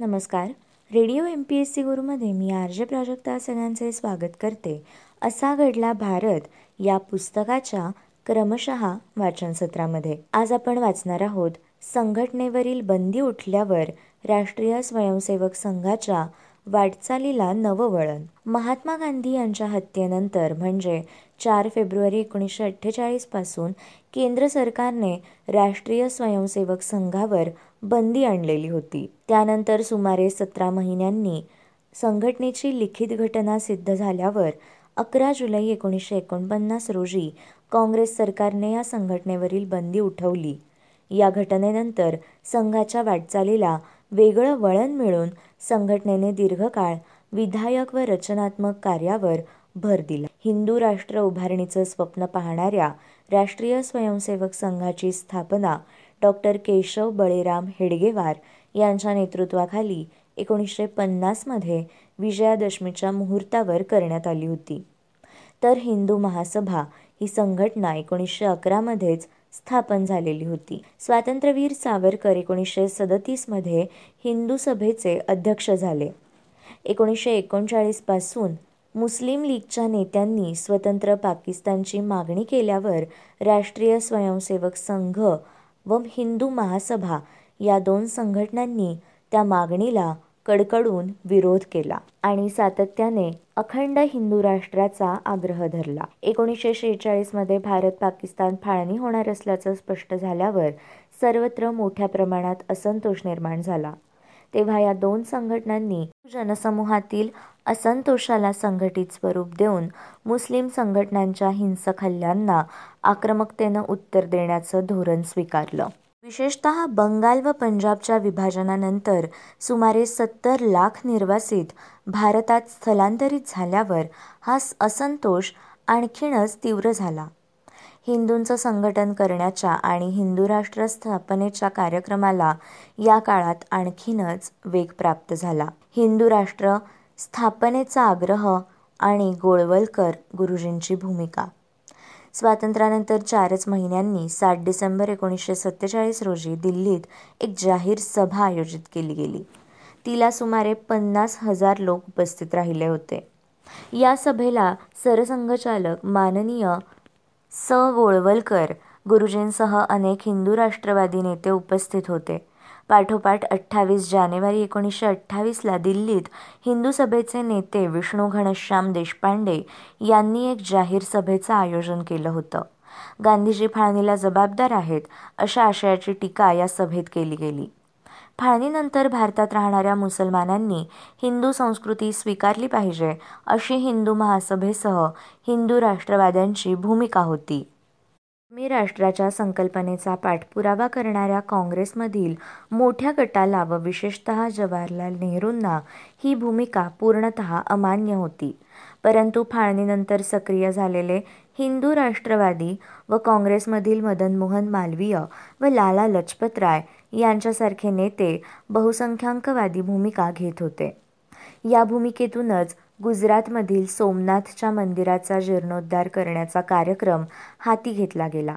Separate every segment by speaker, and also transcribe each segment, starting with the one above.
Speaker 1: नमस्कार. Radio M P S C गुरुमध्ये मी आर्य प्राजक्ता सगळ्यांचे स्वागत करते. असा घडला भारत या पुस्तकाच्या क्रमशः वाचन सत्रामध्ये. आज आपण वाचणार आहोत संघटनेवरील बंदी उठल्यावर राष्ट्रीय स्वयंसेवक संघाच्या वाटचालीला नवं वळण महात्मा गांधी यांच्या हत्येनंतर म्हणजे चार फेब्रुवारी एकोणीसशे अठ्ठेचाळीसपासून केंद्र सरकारने राष्ट्रीय स्वयंसेवक संघावर बंदी आणलेली होती. त्यानंतर सुमारे सतरा महिन्यांनी संघटनेची लिखित घटना सिद्ध झाल्यावर अकरा जुलै एकोणीसशे एकोणपन्नास रोजी काँग्रेस सरकारने या संघटनेवरील बंदी उठवली. या घटनेनंतर संघाच्या वाटचालीला वेगळं वळण मिळून संघटनेने दीर्घकाळ विधायक व रचनात्मक कार्यावर भर दिला. हिंदू राष्ट्र उभारणीचं स्वप्न पाहणाऱ्या राष्ट्रीय स्वयंसेवक संघाची स्थापना डॉक्टर केशव बळीराम हेडगेवार यांच्या नेतृत्वाखाली एकोणीसशे पन्नासमध्ये विजयादशमीच्या मुहूर्तावर करण्यात आली होती. तर हिंदू महासभा ही संघटना एकोणीसशे अकरामध्येच स्थापन झालेली होती. स्वातंत्र्यवीर सावरकर एकोणीसशे सदतीसमध्ये हिंदू सभेचे अध्यक्ष झाले. एकोणीसशे एकोणचाळीसपासून मुस्लिम लीगच्या नेत्यांनी स्वतंत्र पाकिस्तानची मागणी केल्यावर राष्ट्रीय स्वयंसेवक संघ व हिंदू महासभा या दोन संघटनांनी त्या मागणीला कडकडून विरोध केला आणि सातत्याने अखंड हिंदू राष्ट्राचा आग्रह धरला. एकोणीसशे शेहेचाळीसमध्ये भारत पाकिस्तान फाळणी होणार असल्याचं स्पष्ट झाल्यावर सर्वत्र मोठ्या प्रमाणात असंतोष निर्माण झाला. तेव्हा या दोन संघटनांनी जनसमूहातील असंतोषाला संघटित स्वरूप देऊन मुस्लिम संघटनांच्या हिंसक हल्ल्यांना आक्रमकतेनं उत्तर देण्याचं धोरण स्वीकारलं. विशेषतः बंगाल व पंजाबच्या विभाजनानंतर सुमारे सत्तर लाख निर्वासित भारतात स्थलांतरित झाल्यावर हा असंतोष आणखीनच तीव्र झाला. हिंदूंचं संघटन करण्याच्या आणि हिंदू राष्ट्र स्थापनेच्या कार्यक्रमाला या काळात आणखीनच वेग प्राप्त झाला. हिंदू राष्ट्र स्थापनेचा आग्रह आणि गोळवलकर गुरुजींची भूमिका. स्वातंत्र्यानंतर चारच महिन्यांनी सात डिसेंबर एकोणीसशे सत्तेचाळीस रोजी दिल्लीत एक जाहीर सभा आयोजित केली गेली. तिला सुमारे पन्नास हजार लोक उपस्थित राहिले होते. या सभेला सरसंघचालक माननीय स. गोळवलकर गुरुजींसह अनेक हिंदू राष्ट्रवादी नेते उपस्थित होते. पाठोपाठ अठ्ठावीस जानेवारी एकोणीसशे अठ्ठावीसला दिल्लीत हिंदू सभेचे नेते विष्णू घनश्याम देशपांडे यांनी एक जाहीर सभेचं आयोजन केलं होतं. गांधीजी फाळणीला जबाबदार आहेत अशा आशयाची टीका या सभेत केली गेली. फाळणीनंतर भारतात राहणाऱ्या मुसलमानांनी हिंदू संस्कृती स्वीकारली पाहिजे अशी हिंदू महासभेसह हिंदू राष्ट्रवाद्यांची भूमिका होती. मी राष्ट्राच्या संकल्पनेचा पाठपुरावा करणाऱ्या काँग्रेसमधील मोठ्या गटाला व विशेषतः जवाहरलाल नेहरूंना ही भूमिका पूर्णतः अमान्य होती. परंतु फाळणीनंतर सक्रिय झालेले हिंदू राष्ट्रवादी व काँग्रेसमधील मदन मोहन मालवीय व लाला लजपत राय यांच्यासारखे नेते बहुसंख्याकवादी भूमिका घेत होते. या भूमिकेतूनच गुजरातमधील सोमनाथच्या मंदिराचा जीर्णोद्धार करण्याचा कार्यक्रम हाती घेतला गेला.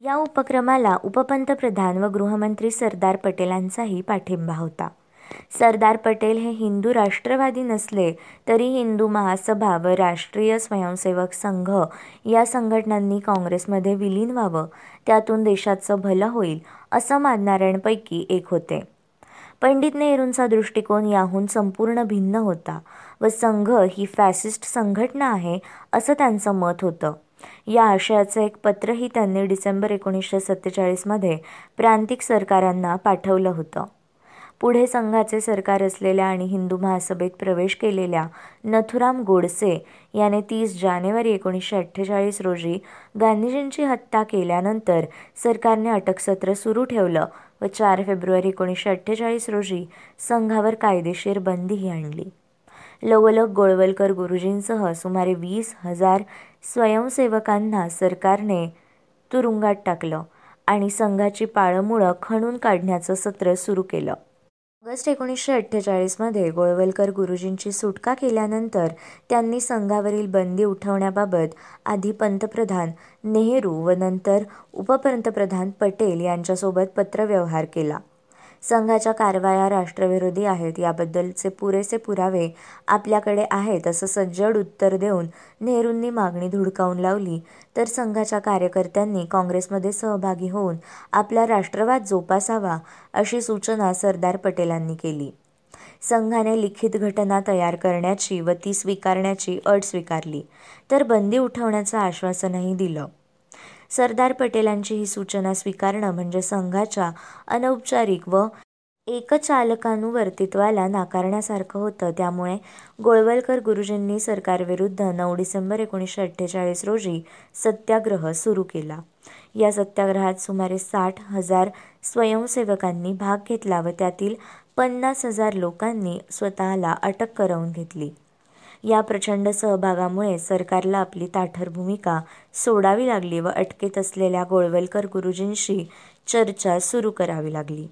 Speaker 1: या उपक्रमाला उपपंतप्रधान व गृहमंत्री सरदार पटेलांचाही पाठिंबा होता. सरदार पटेल हे हिंदू राष्ट्रवादी नसले तरी हिंदू महासभा व राष्ट्रीय स्वयंसेवक संघ या संघटनांनी काँग्रेसमध्ये विलीन व्हावं त्यातून देशाचं भलं होईल असं मानणाऱ्यांपैकी एक होते. पंडित नेहरूंचा दृष्टिकोन याहून संपूर्ण भिन्न होता व संघ ही फॅसिस्ट संघटना आहे असं त्यांचं मत होतं. या आशयाचं एक पत्रही त्यांनी डिसेंबर एकोणीसशे सत्तेचाळीसमध्ये प्रांतिक सरकारांना पाठवलं होतं. पुढे संघाचे सरकार असलेल्या आणि हिंदू महासभेत प्रवेश केलेल्या नथुराम गोडसे याने तीस जानेवारी एकोणीसशे अठ्ठेचाळीस रोजी गांधीजींची हत्या केल्यानंतर सरकारने अटकसत्र सुरू ठेवलं व चार फेब्रुवारी एकोणीसशे अठ्ठेचाळीस रोजी संघावर कायदेशीर बंदीही आणली. लवलक गोळवलकर गुरुजींसह सुमारे वीस हजार स्वयंसेवकांना सरकारने तुरुंगात टाकलं आणि संघाची पाळंमुळं खणून काढण्याचं सत्र सुरू केलं. ऑगस्ट एकोणीसशे अठ्ठेचाळीसमध्ये गोळवलकर गुरुजींची सुटका केल्यानंतर त्यांनी संघावरील बंदी उठवण्याबाबत आधी पंतप्रधान नेहरू व नंतर उपपंतप्रधान पटेल यांच्यासोबत पत्रव्यवहार केला. संघाच्या कारवाया राष्ट्रविरोधी आहेत. याबद्दलचे पुरेसे पुरावे आपल्याकडे आहेत असं सज्जड उत्तर देऊन नेहरूंनी मागणी धुडकावून लावली. तर संघाच्या कार्यकर्त्यांनी काँग्रेसमध्ये सहभागी होऊन आपला राष्ट्रवाद जोपासावा अशी सूचना सरदार पटेलांनी केली. संघाने लिखित घटना तयार करण्याची व ती स्वीकारण्याची अट स्वीकारली. तर बंदी उठवण्याचं आश्वासनही दिलं. सरदार पटेलांची ही सूचना स्वीकारणं म्हणजे संघाच्या अनौपचारिक व एकचालकानुवर्तित्वाला नाकारण्यासारखं होतं. त्यामुळे गोळवलकर गुरुजींनी सरकारविरुद्ध नऊ डिसेंबर एकोणीसशे अठ्ठेचाळीस रोजी सत्याग्रह सुरू केला. या सत्याग्रहात सुमारे साठ हजार स्वयंसेवकांनी भाग घेतला व त्यातील पन्नास हजार लोकांनी स्वतःला अटक करवून घेतली. या प्रचंड सहभागामुळे सरकारला आपली ताठर भूमिका सोडावी लागली व अटकेत असलेल्या गोळवलकर गुरुजींशी चर्चा सुरू करावी लागली.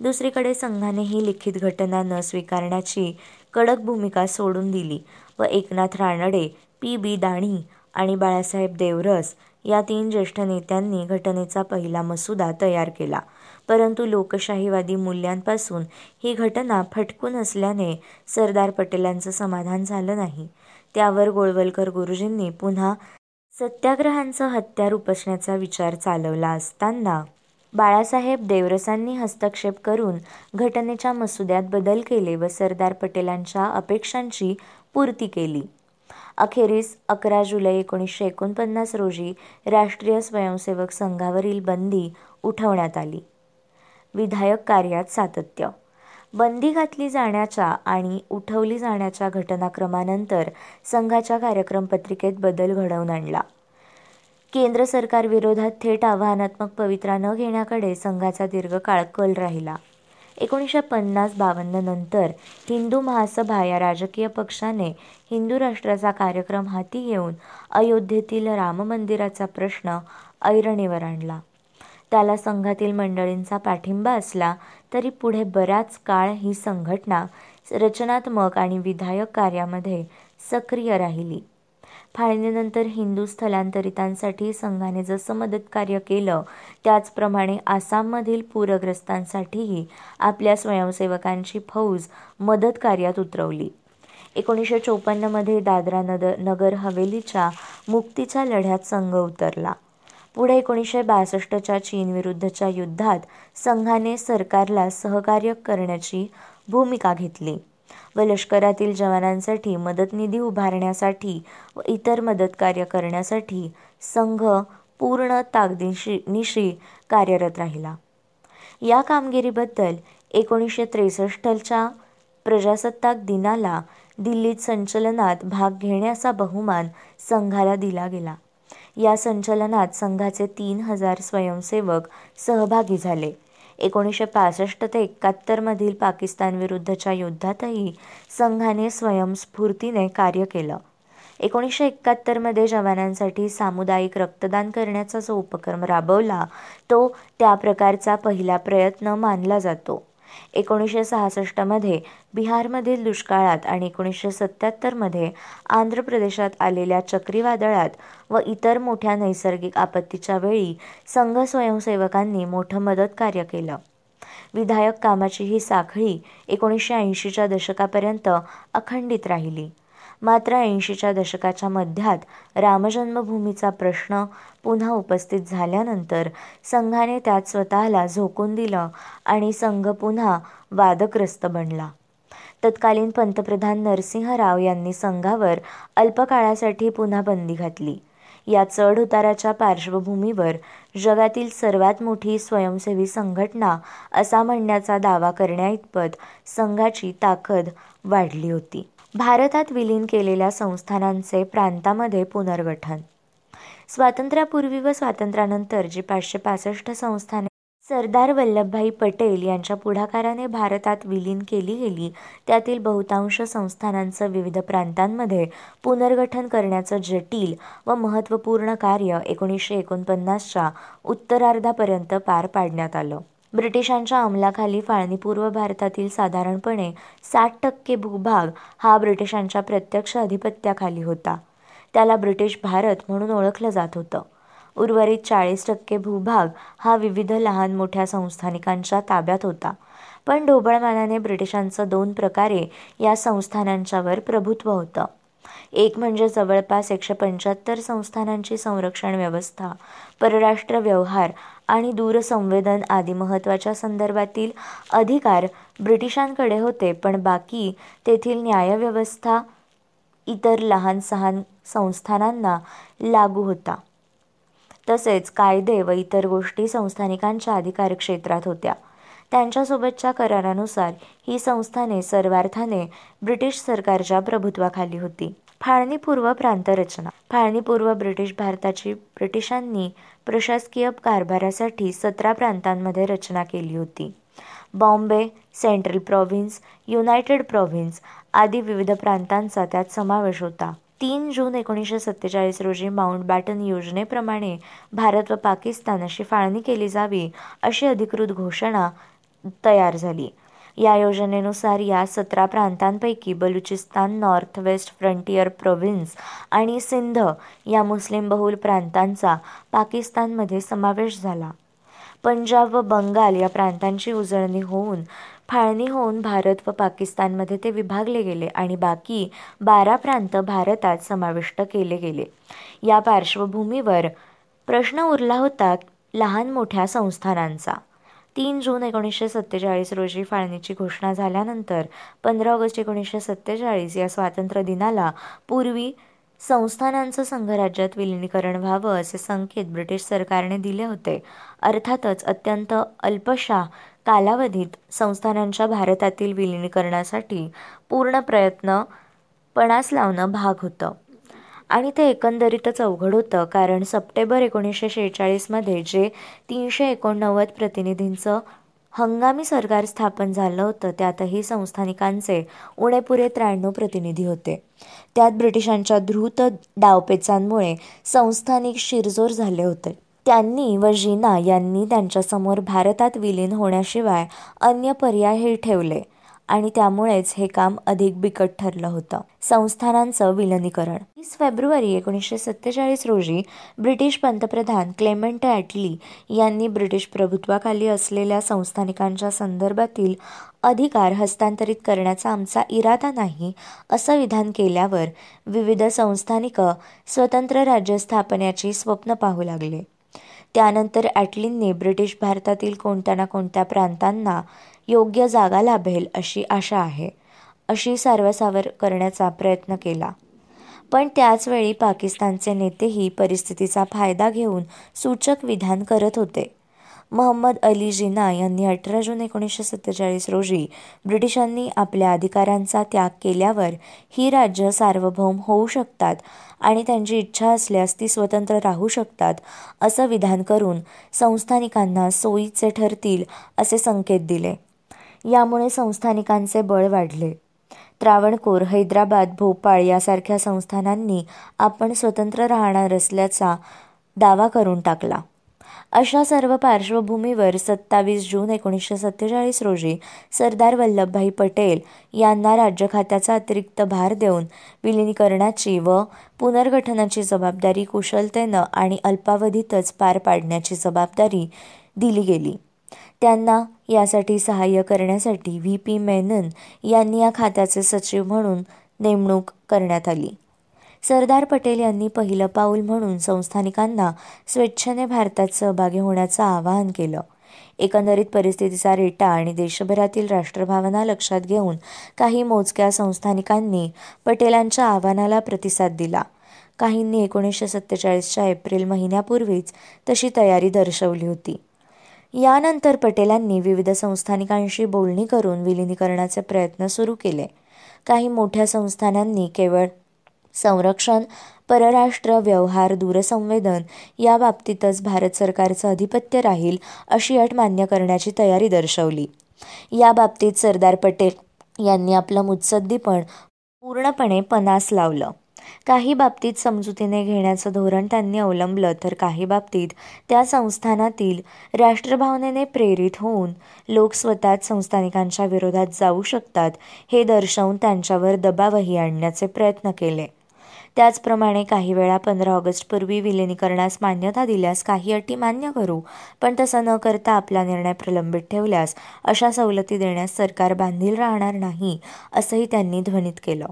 Speaker 1: दुसरीकडे संघाने ही लिखित घटना न स्वीकारण्याची कडक भूमिका सोडून दिली व एकनाथ रानडे पी बी दाणी आणि बाळासाहेब देवरस या तीन ज्येष्ठ नेत्यांनी घटनेचा पहिला मसुदा तयार केला. परंतु लोकशाहीवादी मूल्यांपासून ही घटना फटकून असल्याने सरदार पटेलांचं समाधान झालं नाही. त्यावर गोळवलकर गुरुजींनी पुन्हा सत्याग्रहांचं हत्यार उपसण्याचा विचार चालवला असताना बाळासाहेब देवरसांनी हस्तक्षेप करून घटनेच्या मसुद्यात बदल केले व सरदार पटेलांच्या अपेक्षांची पूर्ती केली. अखेरीस अकरा जुलै एकोणीसशे एकोणपन्नास रोजी राष्ट्रीय स्वयंसेवक संघावरील बंदी उठवण्यात आली. विधायक कार्यात सातत्य. बंदी घातली जाण्याच्या आणि उठवली जाण्याच्या घटनाक्रमानंतर संघाच्या कार्यक्रम पत्रिकेत बदल घडवून आणला. केंद्र सरकार विरोधात थेट आव्हानात्मक पवित्रा न घेण्याकडे संघाचा दीर्घकाळ कल राहिला. एकोणीसशे पन्नास बावन्न नंतर हिंदू महासभा या राजकीय पक्षाने हिंदू राष्ट्राचा कार्यक्रम हाती घेऊन अयोध्येतील राम मंदिराचा प्रश्न ऐरणीवर आणला. त्याला संघातील मंडळींचा पाठिंबा असला तरी पुढे बराच काळ ही संघटना रचनात्मक आणि विधायक कार्यामध्ये सक्रिय राहिली. फाळणीनंतर हिंदू स्थलांतरितांसाठी संघाने जसं मदतकार्य केलं त्याचप्रमाणे आसाममधील पूरग्रस्तांसाठीही आपल्या स्वयंसेवकांची फौज मदत कार्यात उतरवली. एकोणीसशे चोपन्नमध्ये दादरा नद नगर हवेलीच्या मुक्तीच्या लढ्यात संघ उतरला. पुढे एकोणीसशे बासष्टच्या चीनविरुद्धच्या युद्धात संघाने सरकारला सहकार्य करण्याची भूमिका घेतली. व लष्करातील जवानांसाठी मदतनिधी उभारण्यासाठी व इतर मदतकार्य करण्यासाठी संघ पूर्ण ताकदीशी निशी कार्यरत राहिला. या कामगिरीबद्दल एकोणीसशे त्रेसष्टच्या प्रजासत्ताक दिनाला दिल्लीत संचलनात भाग घेण्याचा बहुमान संघाला दिला गेला. या संचलनात संघाचे तीन हजार स्वयंसेवक सहभागी झाले. एकोणीसशे पासष्ट ते एकाहत्तरमधील पाकिस्तानविरुद्धच्या युद्धातही संघाने स्वयंस्फूर्तीने कार्य केलं. एकोणीसशे एकाहत्तरमध्ये जवानांसाठी सामुदायिक रक्तदान करण्याचा जो उपक्रम राबवला तो त्या प्रकारचा पहिला प्रयत्न मानला जातो. एकोणीसशे सहासष्टमध्ये बिहारमधील दुष्काळात आणि एकोणीसशे सत्त्याहत्तरमध्ये आंध्र प्रदेशात आलेल्या चक्रीवादळात व इतर मोठ्या नैसर्गिक आपत्तीच्या वेळी संघ स्वयंसेवकांनी मोठं मदत कार्य केलं. विधायक कामाची ही साखळी एकोणीसशे ऐंशीच्या दशकापर्यंत अखंडित राहिली. मात्र ऐंशीच्या दशकाच्या मध्यात रामजन्मभूमीचा प्रश्न पुन्हा उपस्थित झाल्यानंतर संघाने त्यात स्वतःला झोकून दिलं आणि संघ पुन्हा वादग्रस्त बनला. तत्कालीन पंतप्रधान नरसिंह राव यांनी संघावर अल्पकाळासाठी पुन्हा बंदी घातली. या चढउताराच्या पार्श्वभूमीवर जगातील सर्वात मोठी स्वयंसेवी संघटना असा म्हणण्याचा दावा करण्याइतपत संघाची ताकद वाढली होती. भारतात विलीन केलेल्या संस्थानांचे प्रांतामध्ये पुनर्गठन. स्वातंत्र्यापूर्वी व स्वातंत्र्यानंतर जी पाचशे पासष्ट संस्थाने सरदार वल्लभभाई पटेल यांच्या पुढाकाराने भारतात विलीन केली गेली त्यातील बहुतांश संस्थानांचं विविध प्रांतांमध्ये पुनर्गठन करण्याचं जटिल व महत्त्वपूर्ण कार्य एकोणीसशे एकोणपन्नासच्या उत्तरार्धापर्यंत पार पाडण्यात आलं. ब्रिटिशांच्या अंमलाखाली फाळणीपूर्व भारतातील साधारणपणे साठ टक्के भूभाग हा ब्रिटिशांच्या प्रत्यक्ष अधिपत्याखाली होता. त्याला ब्रिटिश भारत म्हणून ओळखलं जात होतं. उर्वरित चाळीस टक्के भूभाग हा विविध लहान मोठ्या संस्थानिकांच्या ताब्यात होता. पण ढोबळमानाने ब्रिटिशांचं दोन प्रकारे या संस्थानांच्यावर प्रभुत्व होतं. एक म्हणजे जवळपास एकशे पंच्याहत्तर संस्थानांची संरक्षण व्यवस्था परराष्ट्र व्यवहार आणि दूरसंवेदन आदी महत्त्वाच्या संदर्भातील अधिकार ब्रिटिशांकडे होते पण बाकी तेथील न्यायव्यवस्था इतर लहान सहान संस्थानांना लागू होता. तसेच कायदे व इतर गोष्टी संस्थानिकांच्या अधिकार क्षेत्रात होत्या. त्यांच्यासोबतच्या करारानुसार ही संस्थाने सर्वार्थाने ब्रिटिश सरकारच्या प्रभुत्वाखाली होती. फाळणीपूर्व प्रांतरचना. फाळणीपूर्व ब्रिटिश भारताची ब्रिटिशांनी प्रशासकीय कारभारासाठी सतरा प्रांतांमध्ये रचना केली होती. Bombay central province united province आदी विविध प्रांतांचा त्यात समावेश होता. तीन जून एकोणीसशे सत्तेचाळीस रोजी माउंट बॅटन योजनेप्रमाणे भारत व पाकिस्तान अशी फाळणी केली जावी अशी अधिकृत घोषणा तयार झाली. या योजनेनुसार या सतरा प्रांतांपैकी Baluchistan north west frontier province आणि सिंध या मुस्लिम बहुल प्रांतांचा पाकिस्तानमध्ये समावेश झाला. पंजाब व बंगाल या प्रांतांची उजळणी होऊन फाळणी होऊन भारत व पाकिस्तानमध्ये ते विभागले गेले आणि बाकी बारा प्रांत भारतात समाविष्ट केले गेले. या पार्श्वभूमीवर प्रश्न उरला होता लहान मोठ्या संस्थानांचा. तीन जून एकोणीसशे सत्तेचाळीस रोजी फाळणीची घोषणा झाल्यानंतर पंधरा ऑगस्ट एकोणीसशे सत्तेचाळीस या स्वातंत्र्य दिनाला पूर्वी संस्थानांचं संघराज्यात विलिनीकरण व्हावं असे संकेत ब्रिटिश सरकारने दिले होते. अर्थातच अत्यंत अल्पशा कालावधीत संस्थानांच्या भारतातील विलिनीकरणासाठी पूर्ण प्रयत्न पणास लावणं भाग होतं. आणि ते एकंदरीतच अवघड होतं कारण सप्टेंबर एकोणीसशे शेहेचाळीसमध्ये जे तीनशे एकोणनव्वद प्रतिनिधींचं हंगामी सरकार स्थापन झालं होतं त्यातही संस्थानिकांचे उणेपुरे त्र्याण्णव प्रतिनिधी होते. त्यात ब्रिटिशांच्या द्रुत डावपेचांमुळे संस्थानिक शिरजोर झाले होते. त्यांनी व जिना यांनी त्यांच्यासमोर भारतात विलीन होण्याशिवाय अन्य पर्यायही ठेवले. आणि त्यामुळेच हे काम अधिक बिकट ठरलं होतं. संस्थानांचं विलनीकरण. वीस फेब्रुवारी एकोणीसशे सत्तेचाळीस रोजी ब्रिटिश पंतप्रधान क्लेमेंट ॲटली यांनी ब्रिटिश प्रभुत्वाखाली असलेल्या संस्थानिकांच्या संदर्भातील अधिकार हस्तांतरित करण्याचा आमचा इरादा नाही असं विधान केल्यावर विविध संस्थानिकं स्वतंत्र राज्य स्थापनेची स्वप्न पाहू लागले. त्यानंतर ॲटलींनी ब्रिटिश भारतातील कोणत्या ना कोणत्या प्रांतांना योग्य जागा लाभेल अशी आशा आहे अशी सारवासावर करण्याचा प्रयत्न केला. पण त्याचवेळी पाकिस्तानचे नेतेही परिस्थितीचा फायदा घेऊन सूचक विधान करत होते. महम्मद अली जिना यांनी अठरा जून एकोणीसशे सत्तेचाळीस रोजी ब्रिटिशांनी आपल्या अधिकारांचा त्याग केल्यावर ही राज्य सार्वभौम होऊ शकतात आणि त्यांची इच्छा असल्यास ती स्वतंत्र राहू शकतात असं विधान करून संस्थानिकांना सोयीचे ठरतील असे संकेत दिले. यामुळे संस्थानिकांचे बळ वाढले. त्रावणकोर हैदराबाद भोपाळ यासारख्या संस्थानांनी आपण स्वतंत्र राहणार असल्याचा दावा करून टाकला. अशा सर्व पार्श्वभूमीवर सत्तावीस जून एकोणीसशे सत्तेचाळीस रोजी सरदार वल्लभभाई पटेल यांना राज्य खात्याचा अतिरिक्त भार देऊन विलीनीकरणाची व पुनर्गठनाची जबाबदारी कुशलतेनं आणि अल्पावधीतच पार पाडण्याची जबाबदारी दिली गेली. त्यांना यासाठी सहाय्य करण्यासाठी व्ही. पी. मेनन यांनी या खात्याचे सचिव म्हणून नेमणूक करण्यात आली. सरदार पटेल यांनी पहिलं पाऊल म्हणून संस्थानिकांना स्वेच्छेने भारतात सहभागी होण्याचं आवाहन केलं. एकंदरीत परिस्थितीचा रेटा आणि देशभरातील राष्ट्रभावना लक्षात घेऊन काही मोजक्या संस्थानिकांनी पटेलांच्या आव्हानाला प्रतिसाद दिला. काहींनी एकोणीसशे सत्तेचाळीसच्या एप्रिल महिन्यापूर्वीच तशी तयारी दर्शवली होती. यानंतर पटेलांनी विविध संस्थानिकांशी बोलणी करून विलिनीकरणाचे प्रयत्न सुरू केले. काही मोठ्या संस्थानांनी केवळ संरक्षण परराष्ट्र व्यवहार दूरसंवेदन या बाबतीतच भारत सरकारचं अधिपत्य राहील अशी अट मान्य करण्याची तयारी दर्शवली. याबाबतीत सरदार पटेल यांनी आपलं मुत्सद्दीपण पूर्णपणे पणास लावलं. काही बाबतीत समजुतीने घेण्याचं धोरण त्यांनी अवलंबलं तर काही बाबतीत त्या संस्थानातील राष्ट्रभावनेने प्रेरित होऊन लोक स्वतःच संस्थानिकांच्या विरोधात जाऊ शकतात हे दर्शवून त्यांच्यावर दबावही आणण्याचे प्रयत्न केले. त्याचप्रमाणे काही वेळा पंधरा ऑगस्टपूर्वी विलिनीकरणास मान्यता दिल्यास काही अटी मान्य करू पण तसं न करता आपला निर्णय प्रलंबित ठेवल्यास अशा सवलती देण्यास सरकार बांधील राहणार नाही असंही त्यांनी ध्वनित केलं.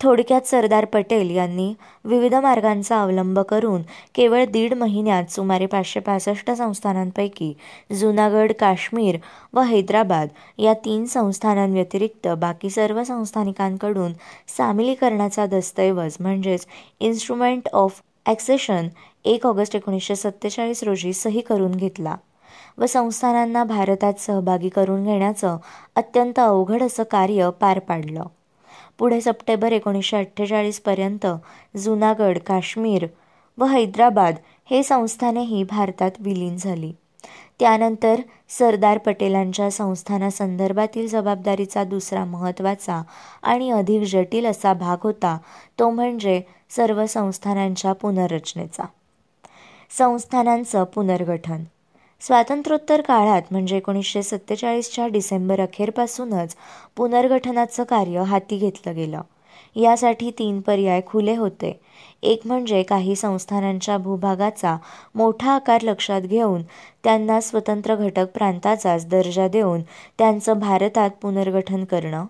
Speaker 1: थोडक्यात सरदार पटेल यांनी विविध मार्गांचा अवलंब करून केवळ दीड महिन्यात सुमारे पाचशे पासष्ट संस्थानांपैकी जुनागड काश्मीर व हैदराबाद या तीन संस्थानांव्यतिरिक्त बाकी सर्व संस्थानिकांकडून सामिलीकरणाचा दस्तऐवज म्हणजेच इन्स्ट्रुमेंट ऑफ ॲक्सेशन एक ऑगस्ट एकोणीसशे सत्तेचाळीस रोजी सही करून घेतला व संस्थानांना भारतात सहभागी करून घेण्याचं अत्यंत अवघड असं कार्य पार पाडलं. पुढे सप्टेंबर एकोणीसशे अठ्ठेचाळीसपर्यंत जुनागड काश्मीर व हैदराबाद हे संस्थानेही भारतात विलीन झाली. त्यानंतर सरदार पटेलांच्या संस्थानासंदर्भातील जबाबदारीचा दुसरा महत्त्वाचा आणि अधिक जटिल असा भाग होता तो म्हणजे सर्व संस्थानांच्या पुनर्रचनेचा. संस्थानांचं पुनर्गठन. स्वातंत्र्योत्तर काळात म्हणजे एकोणीसशे सत्तेचाळीसच्या डिसेंबर अखेरपासूनच पुनर्गठनाचं कार्य हाती घेतलं गेलं. यासाठी तीन पर्याय खुले होते. एक म्हणजे काही संस्थानांच्या भूभागाचा मोठा आकार लक्षात घेऊन त्यांना स्वतंत्र घटक प्रांताचाच दर्जा देऊन त्यांचं भारतात पुनर्गठन करणं.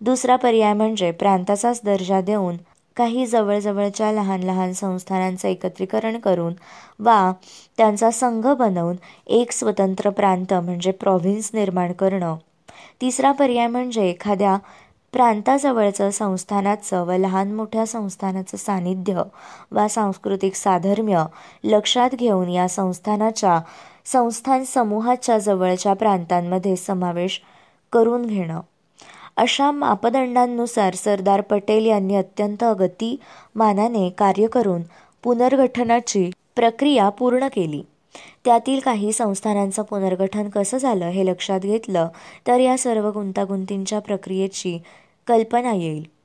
Speaker 1: दुसरा पर्याय म्हणजे प्रांताचाच दर्जा देऊन काही जवळजवळच्या लहान लहान संस्थानांचं एकत्रीकरण करून वा त्यांचा संघ बनवून एक स्वतंत्र प्रांत म्हणजे प्रॉव्हिन्स निर्माण करणं. तिसरा पर्याय म्हणजे एखाद्या प्रांताजवळचं संस्थानाचं व लहान मोठ्या संस्थानाचं सानिध्य वा सांस्कृतिक साधर्म्य लक्षात घेऊन या संस्थानाच्या संस्थान समूहाच्या जवळच्या प्रांतांमध्ये समावेश करून घेणं. अशा मापदंडांनुसार सरदार पटेल यांनी अत्यंत गतिमानाने कार्य करून पुनर्गठनाची प्रक्रिया पूर्ण केली. त्यातील काही संस्थानांचं पुनर्गठन कसं झालं हे लक्षात घेतलं तर या सर्व गुंतागुंतींच्या प्रक्रियेची कल्पना येईल.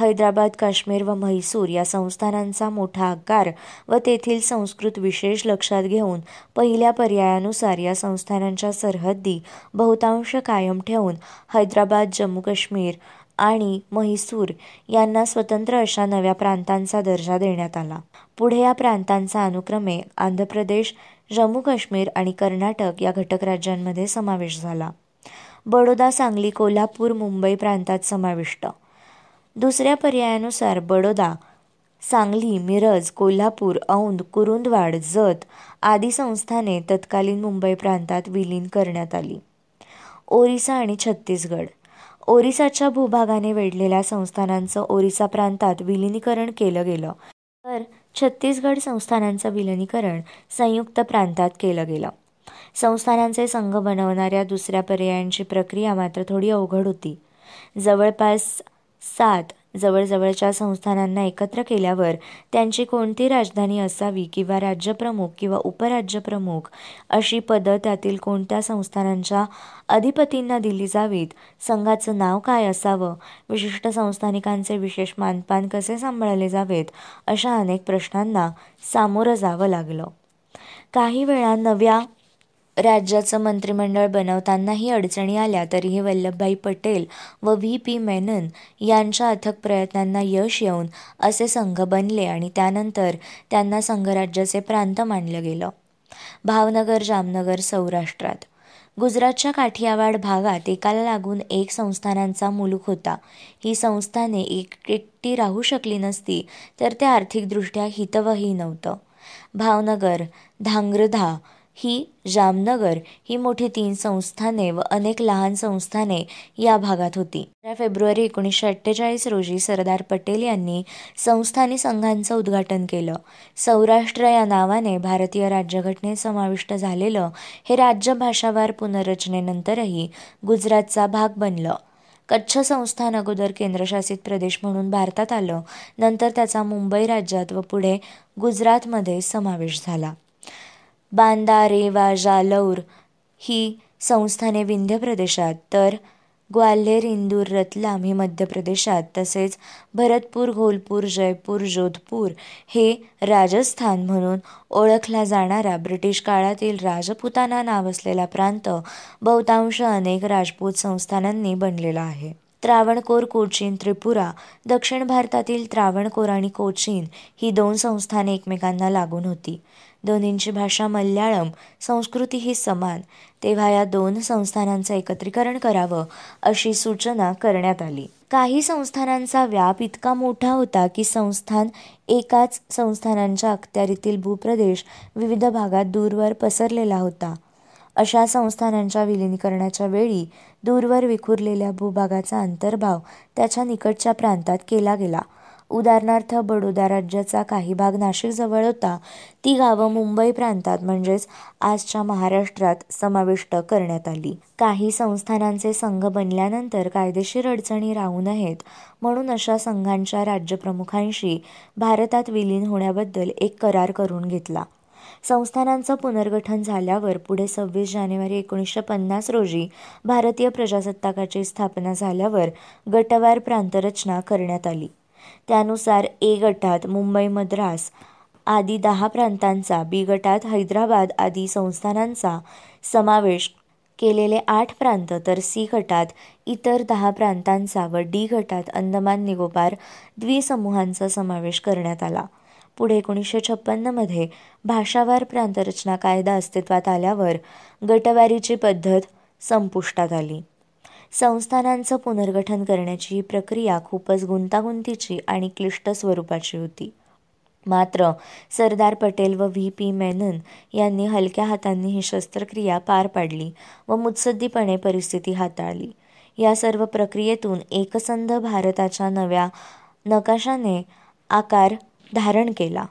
Speaker 1: हैदराबाद काश्मीर व म्हैसूर या संस्थानांचा मोठा आकार व तेथील संस्कृत विशेष लक्षात घेऊन पहिल्या पर्यायानुसार या संस्थानांच्या सरहद्दी बहुतांश कायम ठेवून हैदराबाद जम्मू काश्मीर आणि म्हैसूर यांना स्वतंत्र अशा नव्या प्रांतांचा दर्जा देण्यात आला. पुढे या प्रांतांचा अनुक्रमे आंध्र प्रदेश जम्मू काश्मीर आणि कर्नाटक या घटक राज्यांमध्ये समावेश झाला. बडोदा सांगली कोल्हापूर मुंबई प्रांतात समाविष्ट. दुसऱ्या पर्यायानुसार बडोदा सांगली मिरज कोल्हापूर औंध कुरुंदवाड जत आदी संस्थाने तत्कालीन मुंबई प्रांतात विलीन करण्यात आली. ओरिसा आणि छत्तीसगड. ओरिसाच्या भूभागाने वेढलेल्या संस्थानांचं ओरिसा प्रांतात विलिनीकरण केलं गेलं. तर छत्तीसगड संस्थानांचं विलिनीकरण संयुक्त प्रांतात केलं गेलं. संस्थानांचे संघ बनवणाऱ्या दुसऱ्या पर्यायांची प्रक्रिया मात्र थोडी अवघड होती. जवळपास सात. जवळजवळच्या संस्थानांना एकत्र केल्यावर त्यांची कोणती राजधानी असावी किंवा राज्यप्रमुख किंवा उपराज्यप्रमुख अशी पदं त्यातील कोणत्या संस्थानांच्या अधिपतींना दिली जावीत? संघाचं नाव काय असावं? विशिष्ट संस्थानिकांचे विशेष मानपान कसे सांभाळले जावेत? अशा अनेक प्रश्नांना सामोरं जावं लागलं. काही वेळा नव्या राज्याचं मंत्रिमंडळ बनवतानाही अडचणी आल्या तरीही वल्लभभाई पटेल व व्ही. पी. मेनन यांच्या अथक प्रयत्नांना यश येऊन असे संघ बनले आणि त्यानंतर त्यांना संघराज्याचे प्रांत मानलं गेलं. भावनगर जामनगर सौराष्ट्रात. गुजरातच्या काठियावाड भागात एकाला लागून एक संस्थानांचा मुलूक होता. ही संस्थाने एक एकटी राहू शकली नसती तर ते आर्थिकदृष्ट्या हितवही नव्हतं. भावनगर धांग्रधा ही जामनगर ही मोठी तीन संस्थाने व अनेक लहान संस्थाने या भागात होती. तेरा फेब्रुवारी एकोणीसशे अठ्ठेचाळीस रोजी सरदार पटेल यांनी संस्थानी संघांचं उद्घाटन केलं. सौराष्ट्र या नावाने भारतीय राज्यघटनेत समाविष्ट झालेलं हे राज्य भाषावार पुनर्रचनेनंतरही गुजरातचा भाग बनलं. कच्छ संस्थान अगोदर केंद्रशासित प्रदेश म्हणून भारतात आलं. नंतर त्याचा मुंबई राज्यात व पुढे गुजरातमध्ये समावेश झाला. बांदा रेवा जालौर ही संस्थाने विंध्य प्रदेशात तर ग्वाल्हेर इंदूर रतलाम ही मध्य प्रदेशात तसेच भरतपूर घोलपूर जयपूर जोधपूर हे राजस्थान म्हणून ओळखला जाणारा ब्रिटिश काळातील राजपुताना नाव असलेला प्रांत बहुतांश अनेक राजपूत संस्थानांनी बनलेला आहे. त्रावणकोर कोचीन त्रिपुरा दक्षिण भारतातील त्रावणकोर आणि कोचीन ही दोन संस्थाने एकमेकांना लागून होती. दोन्हींची भाषा मल्याळम संस्कृती ही समान. तेव्हा या दोन संस्थानांचं एकत्रीकरण करावं अशी सूचना करण्यात आली. काही संस्थानांचा व्याप इतका मोठा होता की संस्थान एकाच संस्थानांच्या अखत्यारीतील भूप्रदेश विविध भागात दूरवर पसरलेला होता. अशा संस्थानांच्या विलीनीकरणाच्या वेळी दूरवर विखुरलेल्या भूभागाचा अंतर्भाव त्याच्या निकटच्या प्रांतात केला गेला. उदाहरणार्थ बडोदा राज्याचा काही भाग नाशिकजवळ होता. ती गावं मुंबई प्रांतात म्हणजेच आजच्या महाराष्ट्रात समाविष्ट करण्यात आली. काही संस्थानांचे संघ बनल्यानंतर कायदेशीर अडचणी राहू नयेत म्हणून अशा संघांच्या राज्यप्रमुखांशी भारतात विलीन होण्याबद्दल एक करार करून घेतला. संस्थानांचं पुनर्गठन झाल्यावर पुढे सव्वीस जानेवारी एकोणीसशे पन्नास रोजी भारतीय प्रजासत्ताकाची स्थापना झाल्यावर गटवार प्रांतरचना करण्यात आली. त्यानुसार ए गटात मुंबई मद्रास आदी दहा प्रांतांचा बी गटात हैदराबाद आदी संस्थानांचा समावेश केलेले आठ प्रांत तर सी गटात इतर दहा प्रांतांचा व डी गटात अंदमान निकोबार द्विसमूहांचा समावेश करण्यात आला. पुढे एकोणीसशे छप्पन्नमध्ये भाषावार प्रांतरचना कायदा अस्तित्वात आल्यावर गटवारीची पद्धत संपुष्टात आली. संस्थानांचं पुनर्गठन करण्याची ही प्रक्रिया खूपच गुंतागुंतीची आणि क्लिष्ट स्वरूपाची होती. मात्र सरदार पटेल व व्ही. पी. मेनन यांनी हलक्या हातांनी ही शस्त्रक्रिया पार पाडली व मुत्सद्दीपणे परिस्थिती हाताळली. या सर्व प्रक्रियेतून एकसंध भारताच्या नव्या नकाशाने आकार धारण केला.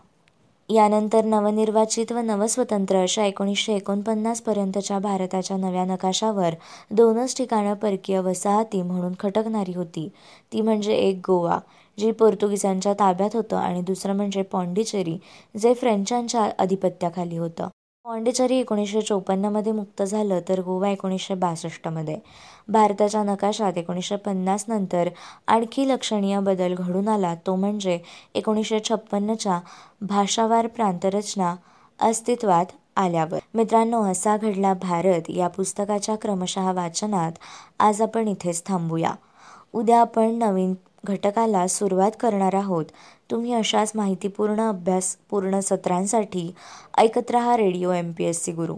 Speaker 1: यानंतर नवनिर्वाचित व नवस्वतंत्र अशा एकोणीसशे एकोणपन्नासपर्यंतच्या भारताच्या नव्या नकाशावर दोनच ठिकाणं परकीय वसाहती म्हणून खटकणारी होती. ती म्हणजे एक गोवा जी पोर्तुगीजांच्या ताब्यात होतं आणि दुसरं म्हणजे पॉंडिचेरी जे फ्रेंचांच्या अधिपत्याखाली होतं. पॉंडिचेरी एकोणीसशे चोपन्नमध्ये मुक्त झालं तर गोवा एकोणीसशे बासष्टमध्ये भारताच्या नकाशात एकोणीसशे पन्नास नंतर आणखी लक्षणीय बदल घडून आला. तो म्हणजे एकोणीसशे छप्पन्नच्या भाषावार प्रांतरचना अस्तित्वात आल्यावर. मित्रांनो असा घडला भारत. या पुस्तकाच्या क्रमशः वाचनात आज आपण इथेच थांबूया. उद्या आपण नवीन घटकाला सुरुवात करणार आहोत. तुम्ही अशाच माहितीपूर्ण अभ्यासपूर्ण सत्रांसाठी ऐकत रहा radio M P S C गुरु.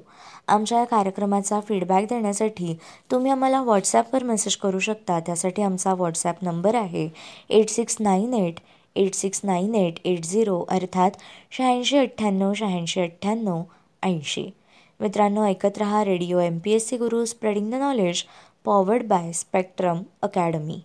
Speaker 1: आमच्या या कार्यक्रमाचा फीडबॅक देण्यासाठी तुम्ही आम्हाला व्हॉट्सॲपवर मेसेज करू शकता. त्यासाठी आमचा व्हॉट्सॲप नंबर आहे eight six nine eight eight six nine eight eight zero अर्थात शहाऐंशी अठ्ठ्याण्णव शहाऐंशी अठ्ठ्याण्णव ऐंशी. मित्रांनो ऐकत रहा radio M P S C Guru spreading the knowledge powered by Spectrum academy